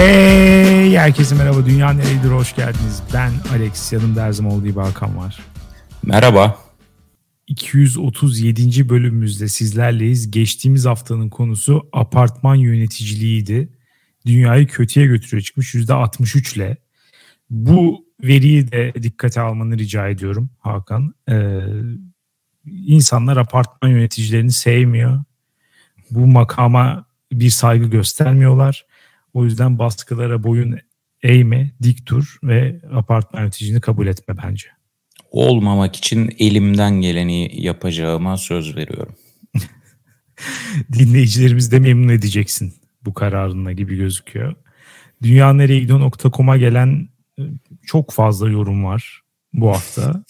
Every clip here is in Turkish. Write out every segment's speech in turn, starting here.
Hey herkese merhaba Dünya Nereyedir hoş geldiniz. Ben Alex yanımda her zaman olduğu gibi Hakan var. Merhaba. 237. bölümümüzde sizlerleyiz. Geçtiğimiz haftanın konusu apartman yöneticiliğiydi. Dünyayı kötüye götürüyor çıkmış %63 ile. Bu veriyi de dikkate almanı rica ediyorum Hakan. Ee, insanlar apartman yöneticilerini sevmiyor. Bu makama bir saygı göstermiyorlar. O yüzden baskılara boyun eğme, dik dur ve apartman yöneticini kabul etme bence. Olmamak için elimden geleni yapacağıma söz veriyorum. Dinleyicilerimiz de memnun edeceksin bu kararına gibi gözüküyor. Dünyanereyegidiyor.com'a gelen e, çok fazla yorum var bu hafta.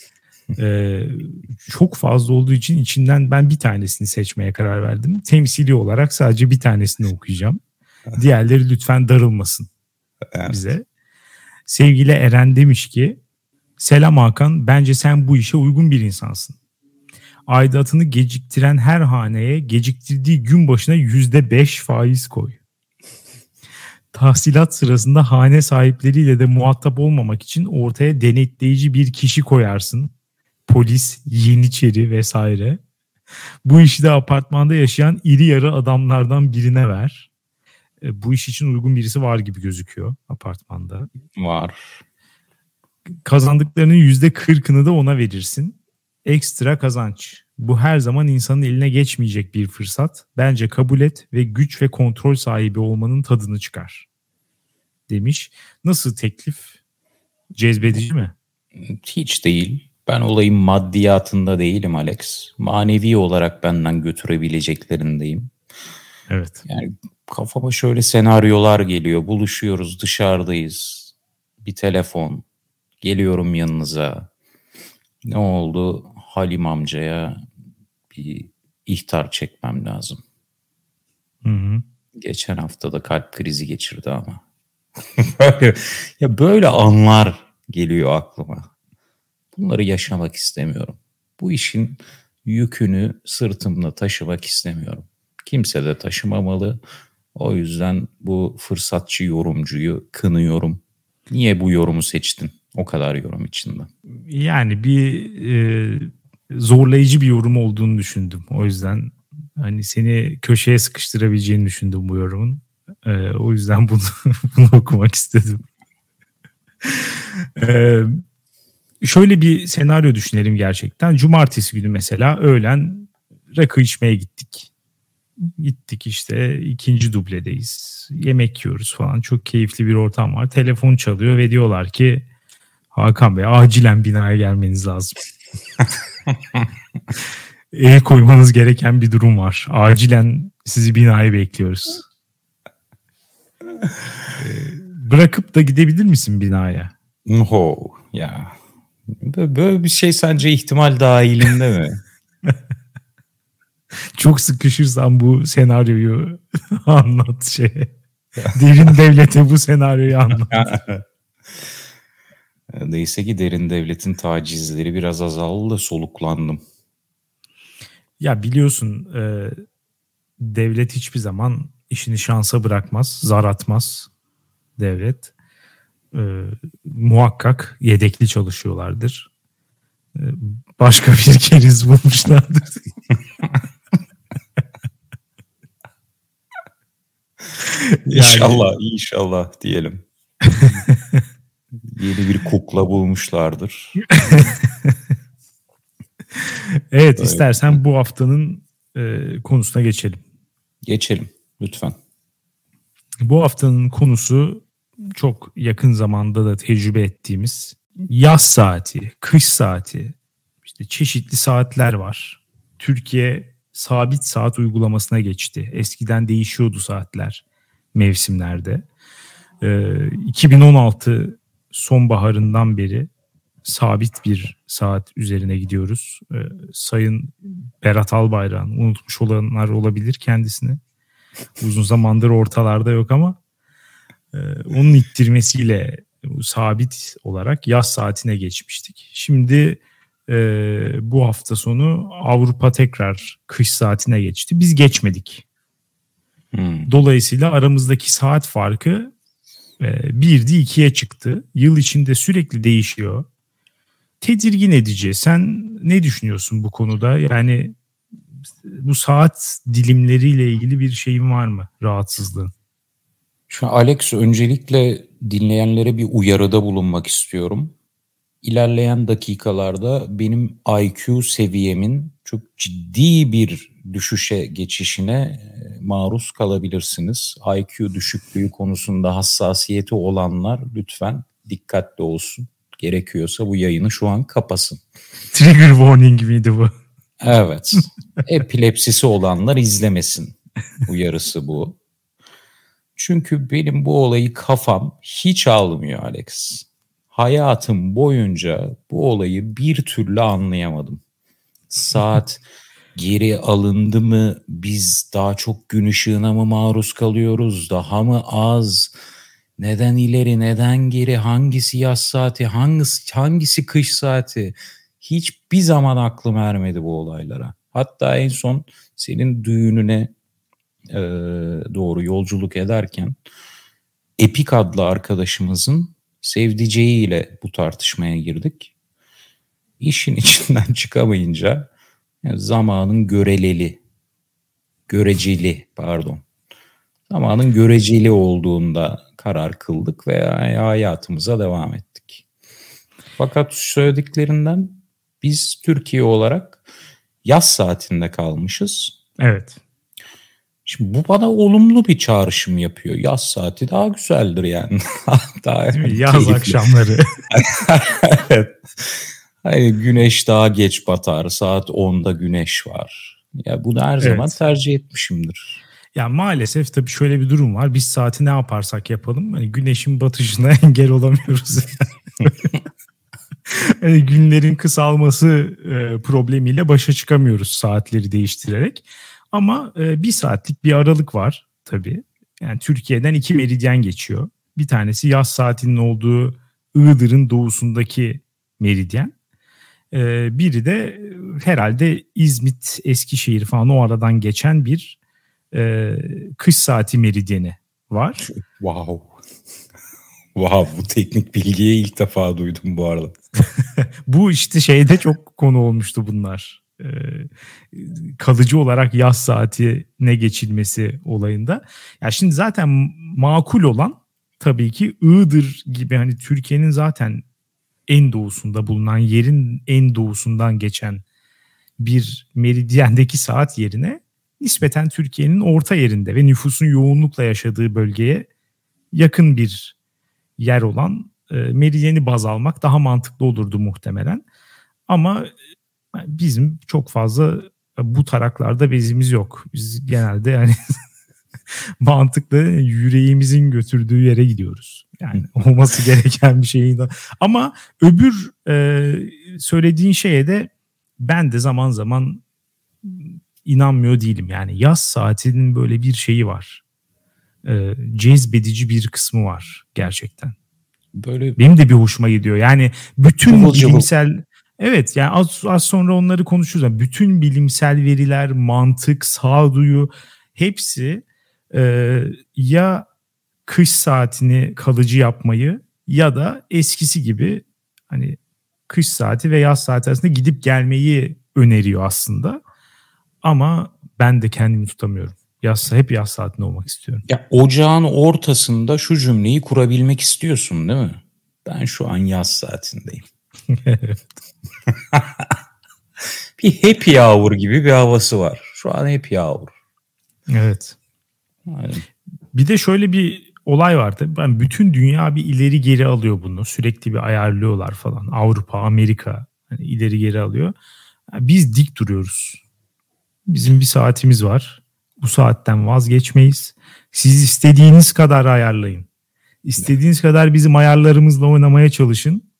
ee, çok fazla olduğu için içinden ben bir tanesini seçmeye karar verdim. Temsili olarak sadece bir tanesini okuyacağım. Diğerleri lütfen darılmasın evet. bize. Sevgili Eren demiş ki Selam Hakan bence sen bu işe uygun bir insansın. Aidatını geciktiren her haneye geciktirdiği gün başına yüzde beş faiz koy. Tahsilat sırasında hane sahipleriyle de muhatap olmamak için ortaya denetleyici bir kişi koyarsın. Polis, yeniçeri vesaire. Bu işi de apartmanda yaşayan iri yarı adamlardan birine ver. E, bu iş için uygun birisi var gibi gözüküyor apartmanda. Var. Kazandıklarının yüzde kırkını da ona verirsin. Ekstra kazanç. Bu her zaman insanın eline geçmeyecek bir fırsat. Bence kabul et ve güç ve kontrol sahibi olmanın tadını çıkar. Demiş. Nasıl teklif? Cezbedici mi? Hiç değil. Ben olayın maddiyatında değilim Alex. Manevi olarak benden götürebileceklerindeyim. Evet. Yani kafama şöyle senaryolar geliyor. Buluşuyoruz, dışarıdayız. Bir telefon. Geliyorum yanınıza. Ne oldu? Halim amcaya bir ihtar çekmem lazım. Hı hı. Geçen hafta da kalp krizi geçirdi ama. ya böyle anlar geliyor aklıma. Bunları yaşamak istemiyorum. Bu işin yükünü sırtımda taşımak istemiyorum. Kimse de taşımamalı. O yüzden bu fırsatçı yorumcuyu kınıyorum. Niye bu yorumu seçtin? O kadar yorum içinde. Yani bir e, zorlayıcı bir yorum olduğunu düşündüm. O yüzden hani seni köşeye sıkıştırabileceğini düşündüm bu yorumun. E, o yüzden bunu, bunu okumak istedim. e, şöyle bir senaryo düşünelim gerçekten. Cumartesi günü mesela öğlen rakı içmeye gittik gittik işte ikinci dubledeyiz. Yemek yiyoruz falan. Çok keyifli bir ortam var. Telefon çalıyor ve diyorlar ki Hakan Bey acilen binaya gelmeniz lazım. El koymanız gereken bir durum var. Acilen sizi binaya bekliyoruz. Ee, bırakıp da gidebilir misin binaya? No ya. Böyle bir şey sence ihtimal dahilinde mi? Çok sıkışırsan bu senaryoyu anlat şey. Derin devlete bu senaryoyu anlat. Neyse ki derin devletin tacizleri biraz azaldı da soluklandım. Ya biliyorsun e, devlet hiçbir zaman işini şansa bırakmaz, zar atmaz devlet. E, muhakkak yedekli çalışıyorlardır. E, başka bir keriz bulmuşlardır. İnşallah, inşallah diyelim. Yeni bir kukla bulmuşlardır. evet, evet, istersen bu haftanın e, konusuna geçelim. Geçelim lütfen. Bu haftanın konusu çok yakın zamanda da tecrübe ettiğimiz yaz saati, kış saati, işte çeşitli saatler var. Türkiye sabit saat uygulamasına geçti. Eskiden değişiyordu saatler mevsimlerde. Ee, 2016 sonbaharından beri sabit bir saat üzerine gidiyoruz. Ee, Sayın Berat Albayrak'ın unutmuş olanlar olabilir kendisini. Uzun zamandır ortalarda yok ama e, onun ittirmesiyle sabit olarak yaz saatine geçmiştik. Şimdi e, bu hafta sonu Avrupa tekrar kış saatine geçti. Biz geçmedik. Hmm. Dolayısıyla aramızdaki saat farkı E, birdi ikiye çıktı. Yıl içinde sürekli değişiyor. Tedirgin edici. Sen ne düşünüyorsun bu konuda? Yani bu saat dilimleriyle ilgili bir şeyin var mı rahatsızlığın? Şu Alex öncelikle dinleyenlere bir uyarıda bulunmak istiyorum. İlerleyen dakikalarda benim IQ seviyemin çok ciddi bir düşüşe geçişine e, maruz kalabilirsiniz. IQ düşüklüğü konusunda hassasiyeti olanlar lütfen dikkatli olsun. Gerekiyorsa bu yayını şu an kapasın. Trigger warning miydi bu? Evet. Epilepsisi olanlar izlemesin. Uyarısı bu. Çünkü benim bu olayı kafam hiç almıyor Alex. Hayatım boyunca bu olayı bir türlü anlayamadım. Saat geri alındı mı? Biz daha çok gün ışığına mı maruz kalıyoruz? Daha mı az? Neden ileri, neden geri? Hangisi yaz saati, hangisi, hangisi kış saati? Hiçbir zaman aklım ermedi bu olaylara. Hatta en son senin düğününe e, doğru yolculuk ederken Epik adlı arkadaşımızın sevdiceğiyle bu tartışmaya girdik. İşin içinden çıkamayınca yani zamanın göreleli, göreceli pardon. Zamanın göreceli olduğunda karar kıldık ve hayatımıza devam ettik. Fakat söylediklerinden biz Türkiye olarak yaz saatinde kalmışız. Evet. Şimdi bu bana olumlu bir çağrışım yapıyor. Yaz saati daha güzeldir yani. daha Yaz keyifli. akşamları. evet. Hayır, güneş daha geç batar. Saat 10'da güneş var. Ya bunu her evet. zaman tercih etmişimdir. Ya maalesef tabii şöyle bir durum var. Biz saati ne yaparsak yapalım hani güneşin batışına engel olamıyoruz. yani günlerin kısalması e, problemiyle başa çıkamıyoruz saatleri değiştirerek. Ama e, bir saatlik bir aralık var tabii. Yani Türkiye'den iki meridyen geçiyor. Bir tanesi yaz saatinin olduğu Iğdır'ın doğusundaki meridyen. E, biri de herhalde İzmit, Eskişehir falan o aradan geçen bir e, kış saati meridyeni var. Wow. Wow bu teknik bilgiyi ilk defa duydum bu arada. bu işte şeyde çok konu olmuştu bunlar. Ee, kalıcı olarak yaz saati ne geçilmesi olayında. Ya şimdi zaten makul olan tabii ki Iğdır gibi hani Türkiye'nin zaten en doğusunda bulunan yerin en doğusundan geçen bir meridyendeki saat yerine nispeten Türkiye'nin orta yerinde ve nüfusun yoğunlukla yaşadığı bölgeye yakın bir yer olan e, meridyeni baz almak daha mantıklı olurdu muhtemelen. Ama e, bizim çok fazla bu taraklarda bezimiz yok. Biz genelde yani mantıklı yüreğimizin götürdüğü yere gidiyoruz. Yani olması gereken bir şey. Ama öbür e, söylediğin şeye de ben de zaman zaman inanmıyor değilim. Yani yaz saatinin böyle bir şeyi var. E, cezbedici bir kısmı var gerçekten. Böyle benim de bir hoşuma gidiyor. Yani bütün cıvıl bilimsel cıvıl. Evet yani az, az sonra onları konuşuruz. Yani bütün bilimsel veriler, mantık, sağduyu hepsi e, ya kış saatini kalıcı yapmayı ya da eskisi gibi hani kış saati ve yaz saati arasında gidip gelmeyi öneriyor aslında. Ama ben de kendimi tutamıyorum. Yaz, hep yaz saatinde olmak istiyorum. Ya ocağın ortasında şu cümleyi kurabilmek istiyorsun değil mi? Ben şu an yaz saatindeyim. bir happy hour gibi bir havası var. Şu an happy hour. Evet. Aynen. Bir de şöyle bir olay vardı. Ben bütün dünya bir ileri geri alıyor bunu. Sürekli bir ayarlıyorlar falan. Avrupa, Amerika hani ileri geri alıyor. biz dik duruyoruz. Bizim bir saatimiz var. Bu saatten vazgeçmeyiz. Siz istediğiniz kadar ayarlayın. İstediğiniz kadar bizim ayarlarımızla oynamaya çalışın.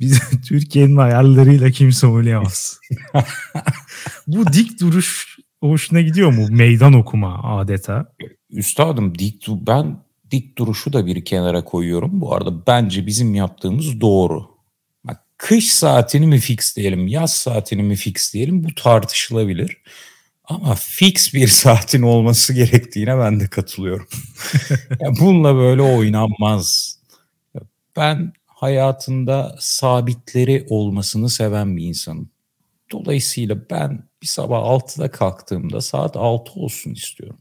Biz Türkiye'nin ayarlarıyla kimse oynayamaz. Bu dik duruş hoşuna gidiyor mu? Meydan okuma adeta. Üstadım dik ben dik duruşu da bir kenara koyuyorum. Bu arada bence bizim yaptığımız doğru. Bak kış saatini mi fix diyelim, yaz saatini mi fix diyelim bu tartışılabilir. Ama fix bir saatin olması gerektiğine ben de katılıyorum. ya bununla böyle oynanmaz. Ben hayatında sabitleri olmasını seven bir insanım. Dolayısıyla ben bir sabah 6'da kalktığımda saat 6 olsun istiyorum.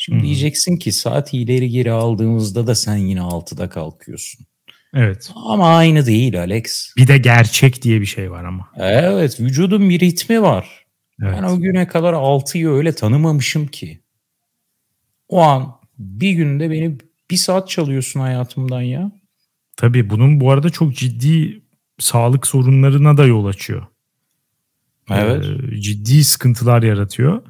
Şimdi hmm. diyeceksin ki saat ileri geri aldığımızda da sen yine 6'da kalkıyorsun. Evet. Ama aynı değil Alex. Bir de gerçek diye bir şey var ama. Evet vücudun bir ritmi var. Evet. Ben o güne kadar 6'yı öyle tanımamışım ki. O an bir günde beni bir saat çalıyorsun hayatımdan ya. Tabii bunun bu arada çok ciddi sağlık sorunlarına da yol açıyor. Evet. Ee, ciddi sıkıntılar yaratıyor.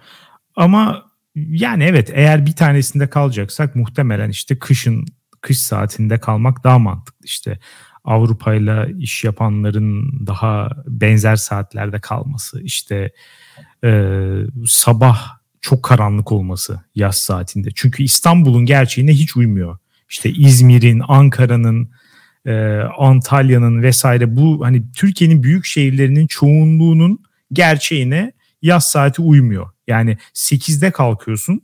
Ama yani evet eğer bir tanesinde kalacaksak muhtemelen işte kışın kış saatinde kalmak daha mantıklı. İşte Avrupa ile iş yapanların daha benzer saatlerde kalması, işte e, sabah çok karanlık olması yaz saatinde. Çünkü İstanbul'un gerçeğine hiç uymuyor. İşte İzmir'in, Ankara'nın, e, Antalya'nın vesaire bu hani Türkiye'nin büyük şehirlerinin çoğunluğunun gerçeğine yaz saati uymuyor. Yani 8'de kalkıyorsun.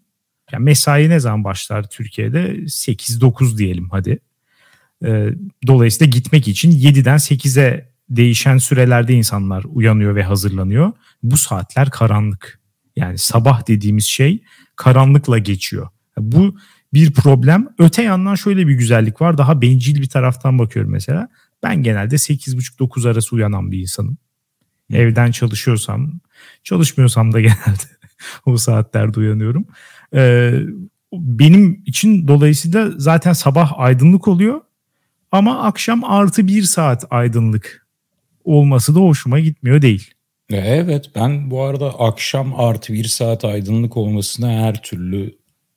Yani mesai ne zaman başlar Türkiye'de? 8-9 diyelim hadi. E, dolayısıyla gitmek için 7'den 8'e değişen sürelerde insanlar uyanıyor ve hazırlanıyor. Bu saatler karanlık. Yani sabah dediğimiz şey karanlıkla geçiyor. Bu bir problem. Öte yandan şöyle bir güzellik var. Daha bencil bir taraftan bakıyorum mesela. Ben genelde 8.30-9 arası uyanan bir insanım. Evden çalışıyorsam, çalışmıyorsam da genelde o saatlerde uyanıyorum. Ee, benim için dolayısıyla zaten sabah aydınlık oluyor. Ama akşam artı bir saat aydınlık olması da hoşuma gitmiyor değil. Evet ben bu arada akşam artı bir saat aydınlık olmasına her türlü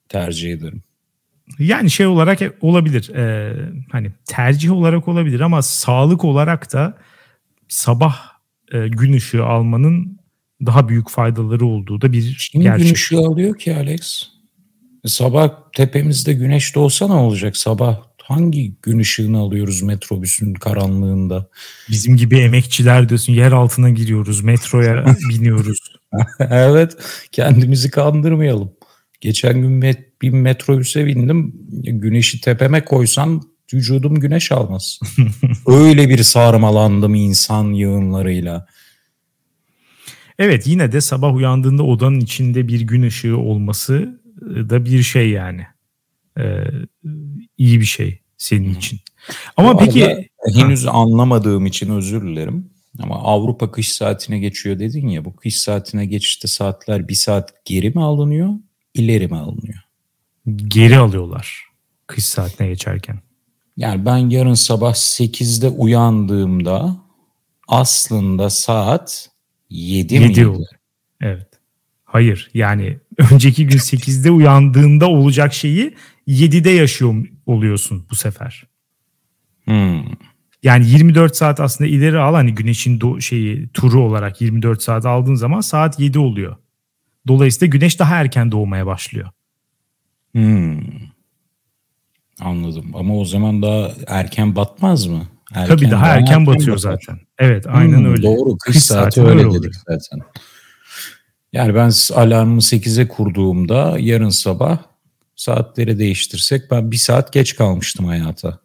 tercih ederim. Yani şey olarak olabilir e, hani tercih olarak olabilir ama sağlık olarak da sabah e, gün ışığı almanın daha büyük faydaları olduğu da bir Kim gerçek. gün ışığı alıyor ki Alex? Sabah tepemizde güneş doğsa ne olacak sabah? Hangi gün ışığını alıyoruz metrobüsün karanlığında? Bizim gibi emekçiler diyorsun yer altına giriyoruz, metroya biniyoruz. evet, kendimizi kandırmayalım. Geçen gün met bir metrobüse bindim. Güneşi tepeme koysam vücudum güneş almaz. Öyle bir sarmalandım insan yığınlarıyla. Evet yine de sabah uyandığında odanın içinde bir gün ışığı olması da bir şey yani. Ee, iyi bir şey senin için. Ama Bu peki henüz ha. anlamadığım için özür dilerim. Ama Avrupa kış saatine geçiyor dedin ya bu kış saatine geçişte saatler bir saat geri mi alınıyor ileri mi alınıyor? Geri alıyorlar kış saatine geçerken. Yani ben yarın sabah 8'de uyandığımda aslında saat 7, 7 miydi? Olur. Evet. Hayır yani önceki gün 8'de uyandığında olacak şeyi 7'de yaşıyor oluyorsun bu sefer. Hmm. Yani 24 saat aslında ileri al hani güneşin do- şeyi turu olarak 24 saat aldığın zaman saat 7 oluyor. Dolayısıyla güneş daha erken doğmaya başlıyor. Hmm. Anladım ama o zaman daha erken batmaz mı? Erken, Tabii daha, daha erken, erken batıyor batar. zaten. Evet aynen hmm, öyle. Doğru kış, kış saati, saati öyle dedik zaten. Yani ben alarmı 8'e kurduğumda yarın sabah saatleri değiştirsek ben bir saat geç kalmıştım hayata.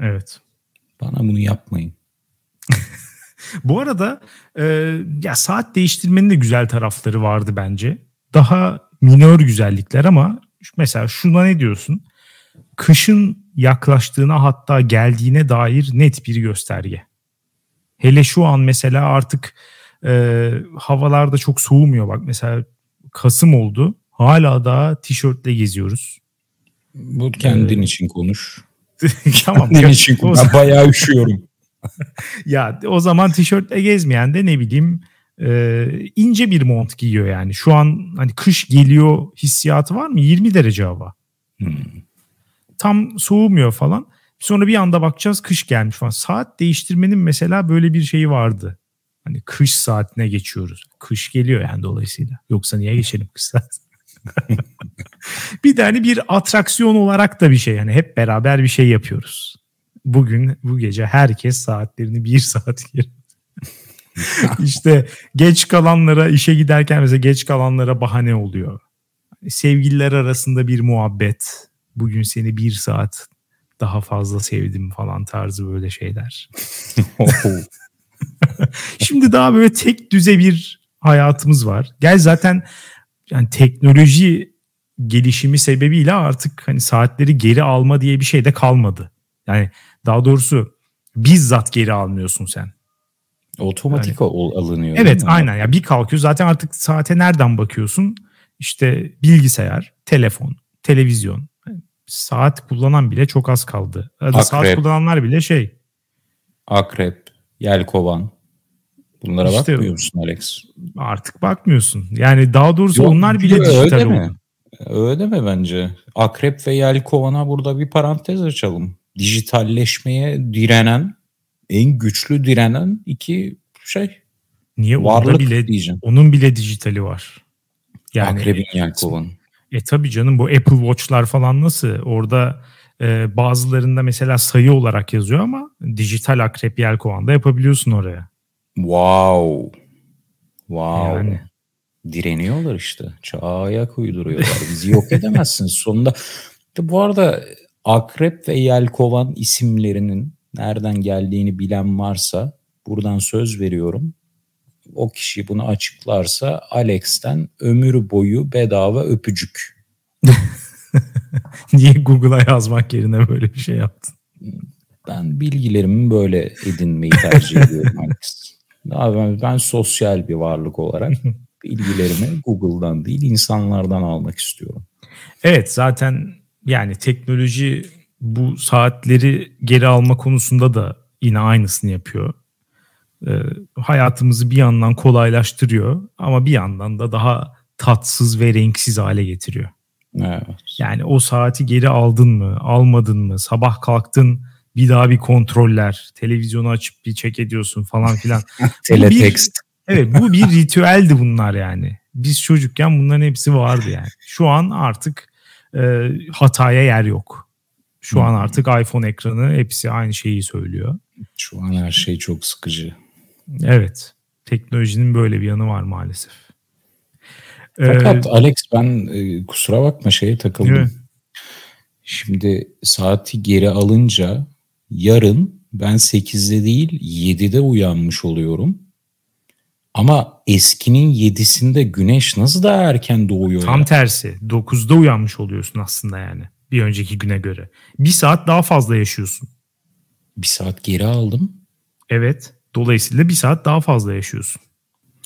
Evet. Bana bunu yapmayın. Bu arada e, ya saat değiştirmenin de güzel tarafları vardı bence. Daha minör güzellikler ama mesela şuna ne diyorsun? Kışın yaklaştığına hatta geldiğine dair net bir gösterge. Hele şu an mesela artık e, havalarda çok soğumuyor. Bak mesela Kasım oldu. Hala daha tişörtle geziyoruz. Bu kendin ee, için konuş. tamam. Kendin için konuş. Ben bayağı üşüyorum. ya o zaman tişörtle gezmeyen de ne bileyim e, ince bir mont giyiyor yani. Şu an hani kış geliyor hissiyatı var mı? 20 derece hava. Hmm. Tam soğumuyor falan. Sonra bir anda bakacağız kış gelmiş falan. Saat değiştirmenin mesela böyle bir şeyi vardı. Hani kış saatine geçiyoruz. Kış geliyor yani dolayısıyla. Yoksa niye geçelim kış saat? bir de hani bir atraksiyon olarak da bir şey. Yani hep beraber bir şey yapıyoruz. Bugün bu gece herkes saatlerini bir saat geri. işte geç kalanlara işe giderken mesela geç kalanlara bahane oluyor. Sevgililer arasında bir muhabbet. Bugün seni bir saat daha fazla sevdim falan tarzı böyle şeyler. Şimdi daha böyle tek düze bir hayatımız var. Gel zaten yani teknoloji gelişimi sebebiyle artık hani saatleri geri alma diye bir şey de kalmadı. Yani daha doğrusu bizzat geri almıyorsun sen. Otomatik yani, alınıyor. Evet aynen ya bir kalkıyor zaten artık saate nereden bakıyorsun? İşte bilgisayar, telefon, televizyon. Saat kullanan bile çok az kaldı. Akrep. Saat kullananlar bile şey. Akrep, yelkovan. Bunlara işte, bakmıyor musun Alex? Artık bakmıyorsun. Yani daha doğrusu Yok, onlar bile dijital öyle oldu. Mi? Öyle mi bence? Akrep ve yelkovana burada bir parantez açalım. Dijitalleşmeye direnen, en güçlü direnen iki şey. Niye? Varlık bile, diyeceğim. Onun bile dijitali var. Yani, Akrebin yelkovanın. E tabi canım bu Apple Watch'lar falan nasıl? Orada e, bazılarında mesela sayı olarak yazıyor ama dijital akrep yelkovan da yapabiliyorsun oraya. Wow. Wow. Yani. Direniyorlar işte. Çağa ayak uyduruyorlar. Bizi yok edemezsin. Sonunda bu arada akrep ve yelkovan isimlerinin nereden geldiğini bilen varsa buradan söz veriyorum. O kişi bunu açıklarsa Alex'ten ömür boyu bedava öpücük. Niye Google'a yazmak yerine böyle bir şey yaptın? Ben bilgilerimi böyle edinmeyi tercih ediyorum Alex. Ben, ben sosyal bir varlık olarak bilgilerimi Google'dan değil insanlardan almak istiyorum. Evet zaten yani teknoloji bu saatleri geri alma konusunda da yine aynısını yapıyor. Ee, hayatımızı bir yandan kolaylaştırıyor ama bir yandan da daha tatsız ve renksiz hale getiriyor. Evet. Yani o saati geri aldın mı, almadın mı, sabah kalktın bir daha bir kontroller, televizyonu açıp bir çek ediyorsun falan filan. Teletext. evet bu bir ritüeldi bunlar yani. Biz çocukken bunların hepsi vardı yani. Şu an artık e, hataya yer yok. Şu an artık iPhone ekranı hepsi aynı şeyi söylüyor. Şu an her şey çok sıkıcı. Evet. Teknolojinin böyle bir yanı var maalesef. Fakat ee, Alex ben e, kusura bakma şeye takıldım. Evet. Şimdi saati geri alınca yarın ben 8'de değil 7'de uyanmış oluyorum. Ama eskinin 7'sinde güneş nasıl daha erken doğuyor? Tam ya? tersi. 9'da uyanmış oluyorsun aslında yani. Bir önceki güne göre. Bir saat daha fazla yaşıyorsun. Bir saat geri aldım. Evet. Dolayısıyla bir saat daha fazla yaşıyorsun.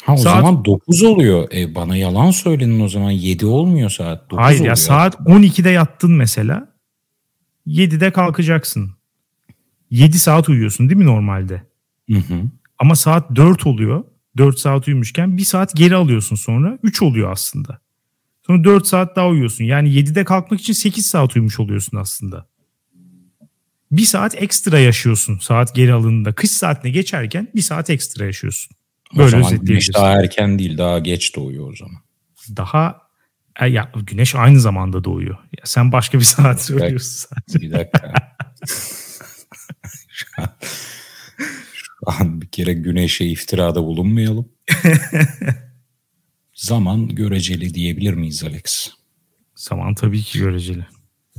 Ha o saat... zaman 9 oluyor. E bana yalan söyledin o zaman 7 olmuyor saat. 9 Hayır oluyor. ya saat 12'de yattın mesela. 7'de kalkacaksın. 7 saat uyuyorsun değil mi normalde? Hı hı. Ama saat 4 oluyor. 4 saat uyumuşken 1 saat geri alıyorsun sonra. 3 oluyor aslında. Sonra 4 saat daha uyuyorsun. Yani 7'de kalkmak için 8 saat uyumuş oluyorsun aslında. 1 saat ekstra yaşıyorsun saat geri alındığında. Kış saatine geçerken 1 saat ekstra yaşıyorsun. Böyle o zaman güneş daha erken değil daha geç doğuyor o zaman. Daha e, ya güneş aynı zamanda doğuyor. Ya sen başka bir saat söylüyorsun sadece. Bir dakika. şu, an, şu an bir kere güneşe iftirada bulunmayalım. Zaman göreceli diyebilir miyiz Alex? Zaman tabii ki göreceli.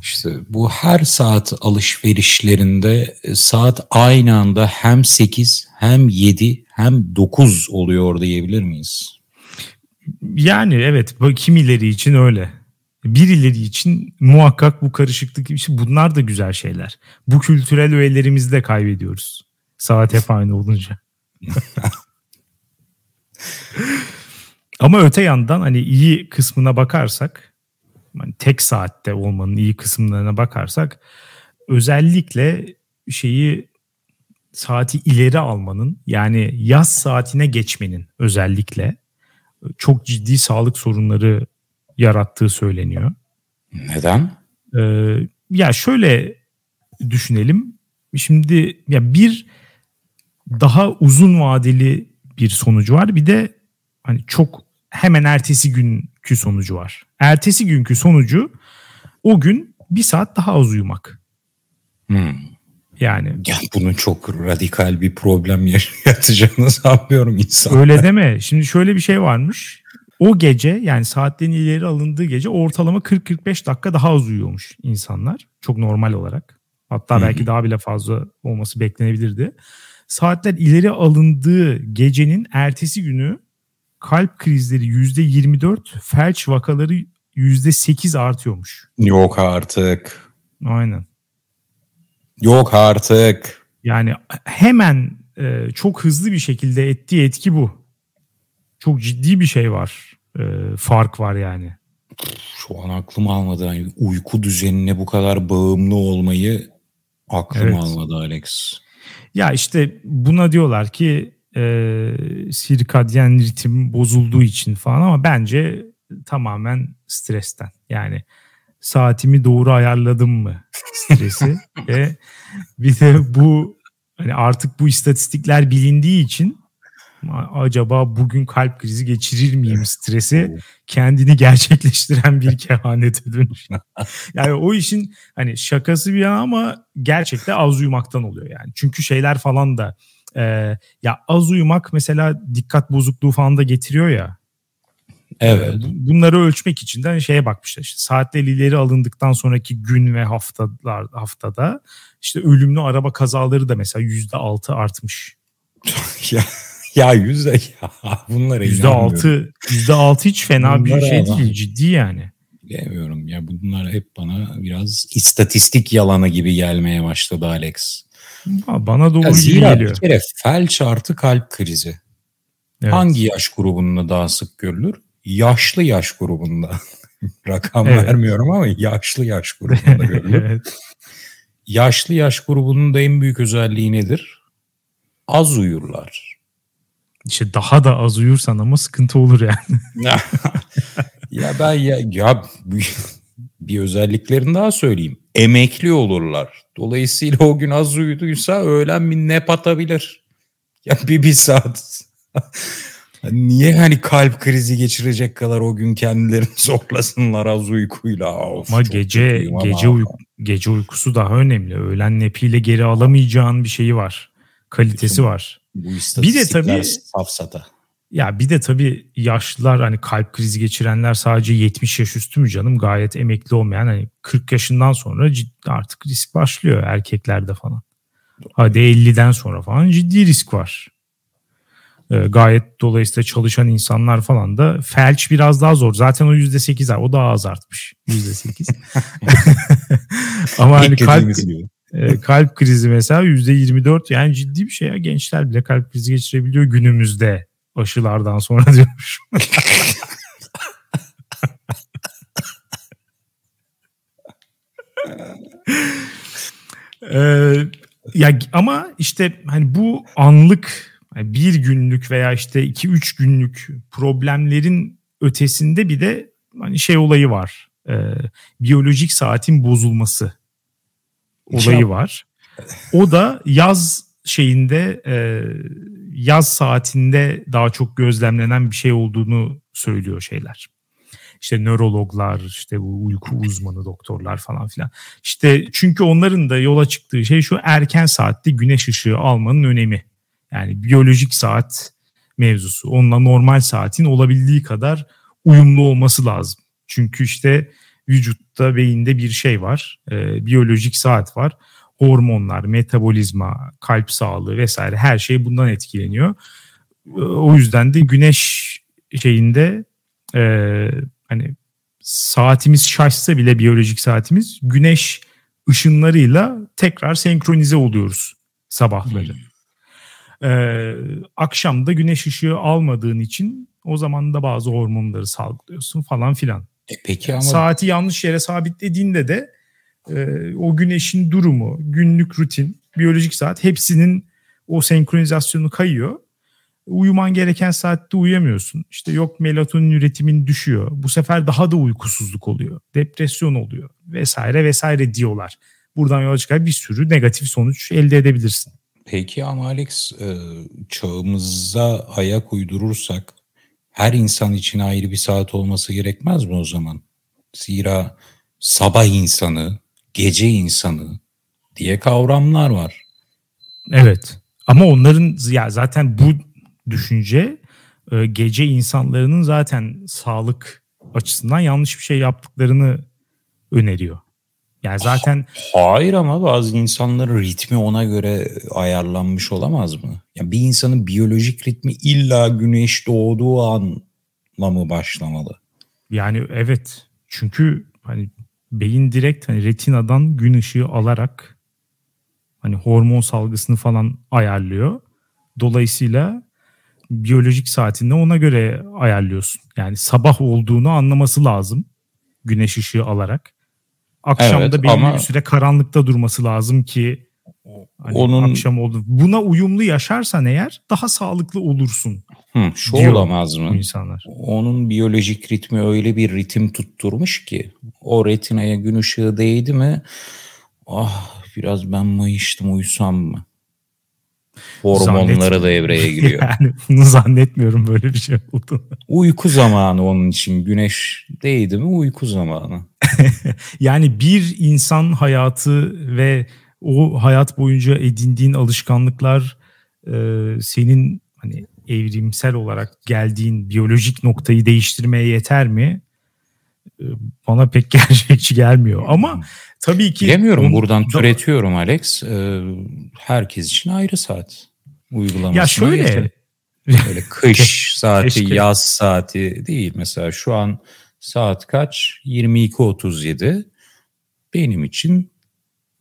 İşte bu her saat alışverişlerinde e, saat aynı anda hem 8 hem 7 hem 9 oluyor diyebilir miyiz? Yani evet kimileri için öyle. Birileri için muhakkak bu karışıklık işte bunlar da güzel şeyler. Bu kültürel öğelerimizi de kaybediyoruz. Saat hep aynı olunca. Ama öte yandan hani iyi kısmına bakarsak hani tek saatte olmanın iyi kısımlarına bakarsak özellikle şeyi saati ileri almanın yani yaz saatine geçmenin özellikle çok ciddi sağlık sorunları yarattığı söyleniyor. Neden? Ee, ya şöyle düşünelim. Şimdi ya bir daha uzun vadeli bir sonucu var. Bir de hani çok hemen ertesi günkü sonucu var. Ertesi günkü sonucu o gün bir saat daha az uyumak. Hmm. Yani ya bunun çok radikal bir problem yaşatacağını sanmıyorum insan. Öyle deme. Şimdi şöyle bir şey varmış. O gece yani saatten ileri alındığı gece ortalama 40-45 dakika daha az uyuyormuş insanlar. Çok normal olarak. Hatta belki daha bile fazla olması beklenebilirdi. Saatler ileri alındığı gecenin ertesi günü kalp krizleri %24, felç vakaları %8 artıyormuş. Yok artık. Aynen. Yok artık. Yani hemen e, çok hızlı bir şekilde ettiği etki bu. Çok ciddi bir şey var. E, fark var yani. Şu an aklım almadı. Yani uyku düzenine bu kadar bağımlı olmayı aklım evet. almadı Alex. Ya işte buna diyorlar ki e, sirkadyen ritim bozulduğu için falan ama bence tamamen stresten. Yani saatimi doğru ayarladım mı stresi ve bir de bu hani artık bu istatistikler bilindiği için acaba bugün kalp krizi geçirir miyim stresi kendini gerçekleştiren bir kehanete dönüş. Yani o işin hani şakası bir yana ama gerçekten az uyumaktan oluyor yani. Çünkü şeyler falan da e, ya az uyumak mesela dikkat bozukluğu falan da getiriyor ya. Evet. Bunları ölçmek için de şeye bakmışlar. İşte saatler ileri alındıktan sonraki gün ve haftalar haftada işte ölümlü araba kazaları da mesela yüzde altı artmış. ya ya yüzde ya bunlara yüzde altı yüzde altı hiç fena bunlara bir şey değil ciddi yani. Bilemiyorum ya bunlar hep bana biraz istatistik yalanı gibi gelmeye başladı Alex. Bana doğru ya zira geliyor. bir kere felç artı kalp krizi. Evet. Hangi yaş grubunda daha sık görülür? Yaşlı yaş grubunda. Rakam evet. vermiyorum ama yaşlı yaş grubunda görülür. evet. Yaşlı yaş grubunun da en büyük özelliği nedir? Az uyurlar. İşte daha da az uyursan ama sıkıntı olur yani. ya ben ya, ya bir özelliklerini daha söyleyeyim. Emekli olurlar. Dolayısıyla o gün az uyuduysa öğlen bir nep atabilir. Ya bir, bir saat. Niye hani kalp krizi geçirecek kadar o gün kendilerini zorlasınlar az uykuyla? Of, ama gece gece uyku, gece uykusu daha önemli. Öğlen nepiyle geri alamayacağın bir şeyi var. Kalitesi Bütün var. Bu bir de tabii safsata. Ya bir de tabii yaşlılar hani kalp krizi geçirenler sadece 70 yaş üstü mü canım? Gayet emekli olmayan hani 40 yaşından sonra ciddi artık risk başlıyor erkeklerde falan. Hadi 50'den sonra falan ciddi risk var. Ee, gayet dolayısıyla çalışan insanlar falan da felç biraz daha zor. Zaten o %8 o daha az artmış. %8. Ama hani kalp, e, kalp krizi mesela %24 yani ciddi bir şey ya. Gençler bile kalp krizi geçirebiliyor günümüzde aşılardan sonra diyormuş. ee, ya ama işte hani bu anlık bir günlük veya işte iki üç günlük problemlerin ötesinde bir de hani şey olayı var. E, biyolojik saatin bozulması olayı var. O da yaz şeyinde e, yaz saatinde daha çok gözlemlenen bir şey olduğunu söylüyor şeyler. İşte nörologlar, işte bu uyku uzmanı doktorlar falan filan. İşte çünkü onların da yola çıktığı şey şu erken saatte güneş ışığı almanın önemi. Yani biyolojik saat mevzusu. Onunla normal saatin olabildiği kadar uyumlu olması lazım. Çünkü işte vücutta, beyinde bir şey var. E, biyolojik saat var. Hormonlar, metabolizma, kalp sağlığı vesaire her şey bundan etkileniyor. E, o yüzden de güneş şeyinde e, hani saatimiz şaşsa bile biyolojik saatimiz güneş ışınlarıyla tekrar senkronize oluyoruz sabahları. Hmm. Ee, akşam da güneş ışığı almadığın için o zaman da bazı hormonları salgılıyorsun falan filan. E peki ama... Saati yanlış yere sabitlediğinde de e, o güneşin durumu, günlük rutin, biyolojik saat hepsinin o senkronizasyonu kayıyor. Uyuman gereken saatte uyuyamıyorsun. İşte yok melatonin üretimin düşüyor. Bu sefer daha da uykusuzluk oluyor. Depresyon oluyor vesaire vesaire diyorlar. Buradan yola çıkar bir sürü negatif sonuç elde edebilirsin. Peki ama Alex e, çağımıza ayak uydurursak her insan için ayrı bir saat olması gerekmez mi o zaman? Zira sabah insanı, gece insanı, diye kavramlar var. Evet. Ama onların ya zaten bu düşünce e, gece insanların zaten sağlık açısından yanlış bir şey yaptıklarını öneriyor. Yani zaten hayır ama bazı insanların ritmi ona göre ayarlanmış olamaz mı? Yani bir insanın biyolojik ritmi illa güneş doğduğu anla mı başlamalı? Yani evet. Çünkü hani beyin direkt hani retinadan gün ışığı alarak hani hormon salgısını falan ayarlıyor. Dolayısıyla biyolojik saatinde ona göre ayarlıyorsun. Yani sabah olduğunu anlaması lazım güneş ışığı alarak. Akşamda evet, belli ama... bir süre karanlıkta durması lazım ki hani onun akşam oldu. Buna uyumlu yaşarsan eğer daha sağlıklı olursun. Hı, şu olamaz mı? insanlar. Onun biyolojik ritmi öyle bir ritim tutturmuş ki o retinaya gün ışığı değdi mi ah biraz ben mayıştım uyusam mı? Hormonları da devreye giriyor. yani bunu zannetmiyorum böyle bir şey olduğunu. Uyku zamanı onun için. Güneş değdi mi uyku zamanı. yani bir insan hayatı ve o hayat boyunca edindiğin alışkanlıklar e, senin hani evrimsel olarak geldiğin biyolojik noktayı değiştirmeye yeter mi? E, bana pek gerçekçi gelmiyor. Ama tabii ki... Bilemiyorum buradan türetiyorum Alex. Ee, herkes için ayrı saat uygulaması. Ya şöyle... Böyle kış saati, Keşke. yaz saati değil. Mesela şu an saat kaç? 22.37. Benim için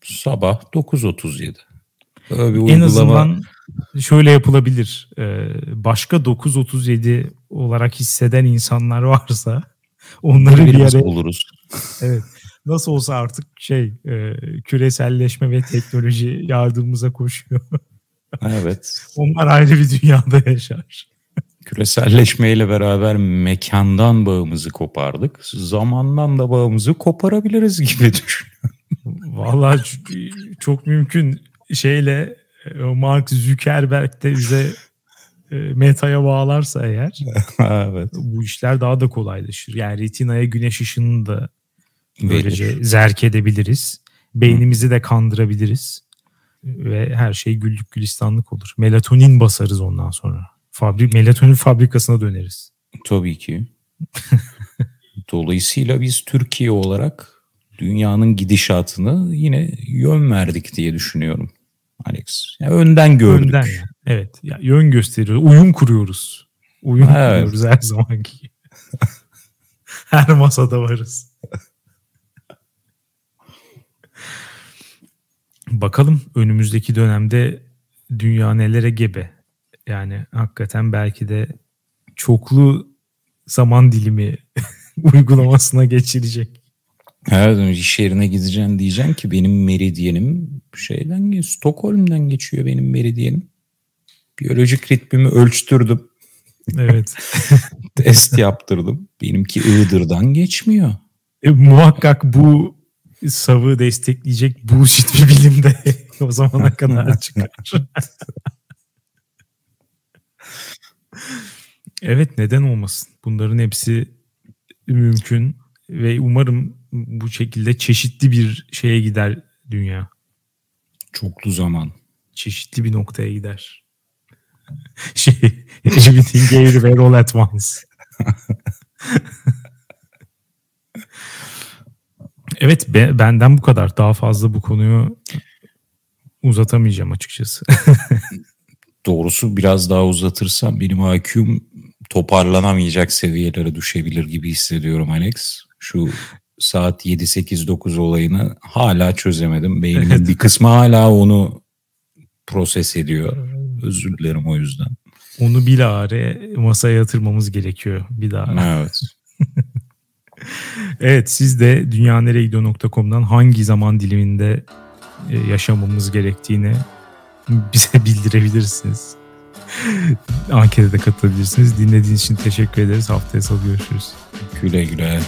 sabah 9.37. Böyle bir uygulama... En azından şöyle yapılabilir. Ee, başka 9.37 olarak hisseden insanlar varsa onları bir yere buluruz. evet. Nasıl olsa artık şey e, küreselleşme ve teknoloji yardımımıza koşuyor. evet. Onlar ayrı bir dünyada yaşar. Küreselleşmeyle beraber mekandan bağımızı kopardık. Zamandan da bağımızı koparabiliriz gibi düşünüyorum. Vallahi çok mümkün şeyle Mark Zuckerberg de bize e, metaya bağlarsa eğer evet. bu işler daha da kolaylaşır. Yani retinaya güneş ışını da böylece Verir. zerk edebiliriz. Beynimizi de kandırabiliriz. Ve her şey güllük gülistanlık olur. Melatonin basarız ondan sonra. Fabrik, melatonin fabrikasına döneriz. Tabii ki. Dolayısıyla biz Türkiye olarak dünyanın gidişatını yine yön verdik diye düşünüyorum. Alex. Yani önden gördük. Önden. Evet. Ya, yön gösteriyoruz. Uyum kuruyoruz. Uyum evet. kuruyoruz her zamanki her masada varız. Bakalım önümüzdeki dönemde dünya nelere gebe. Yani hakikaten belki de çoklu zaman dilimi uygulamasına geçilecek. Evet iş yerine gideceksin diyeceksin ki benim meridyenim şeyden Stockholm'dan geçiyor benim meridyenim. Biyolojik ritmimi ölçtürdüm. Evet. Test yaptırdım. Benimki Iğdır'dan geçmiyor. E, muhakkak bu savı destekleyecek bullshit bir bilim de o zamana kadar çıkar. evet neden olmasın? Bunların hepsi mümkün ve umarım bu şekilde çeşitli bir şeye gider dünya. Çoklu zaman. Çeşitli bir noktaya gider. şey, everything everywhere all at once. evet be, benden bu kadar. Daha fazla bu konuyu uzatamayacağım açıkçası. Doğrusu biraz daha uzatırsam benim IQ'm toparlanamayacak seviyelere düşebilir gibi hissediyorum Alex. Şu saat 7-8-9 olayını hala çözemedim. Beynimin bir kısmı hala onu proses ediyor. Özür dilerim o yüzden. Onu bilahare masaya yatırmamız gerekiyor bir daha. Evet. evet siz de dünyaneregidiyor.com'dan hangi zaman diliminde e, yaşamamız gerektiğini bize bildirebilirsiniz. Ankete de katılabilirsiniz. Dinlediğiniz için teşekkür ederiz. Haftaya salı görüşürüz. Güle güle.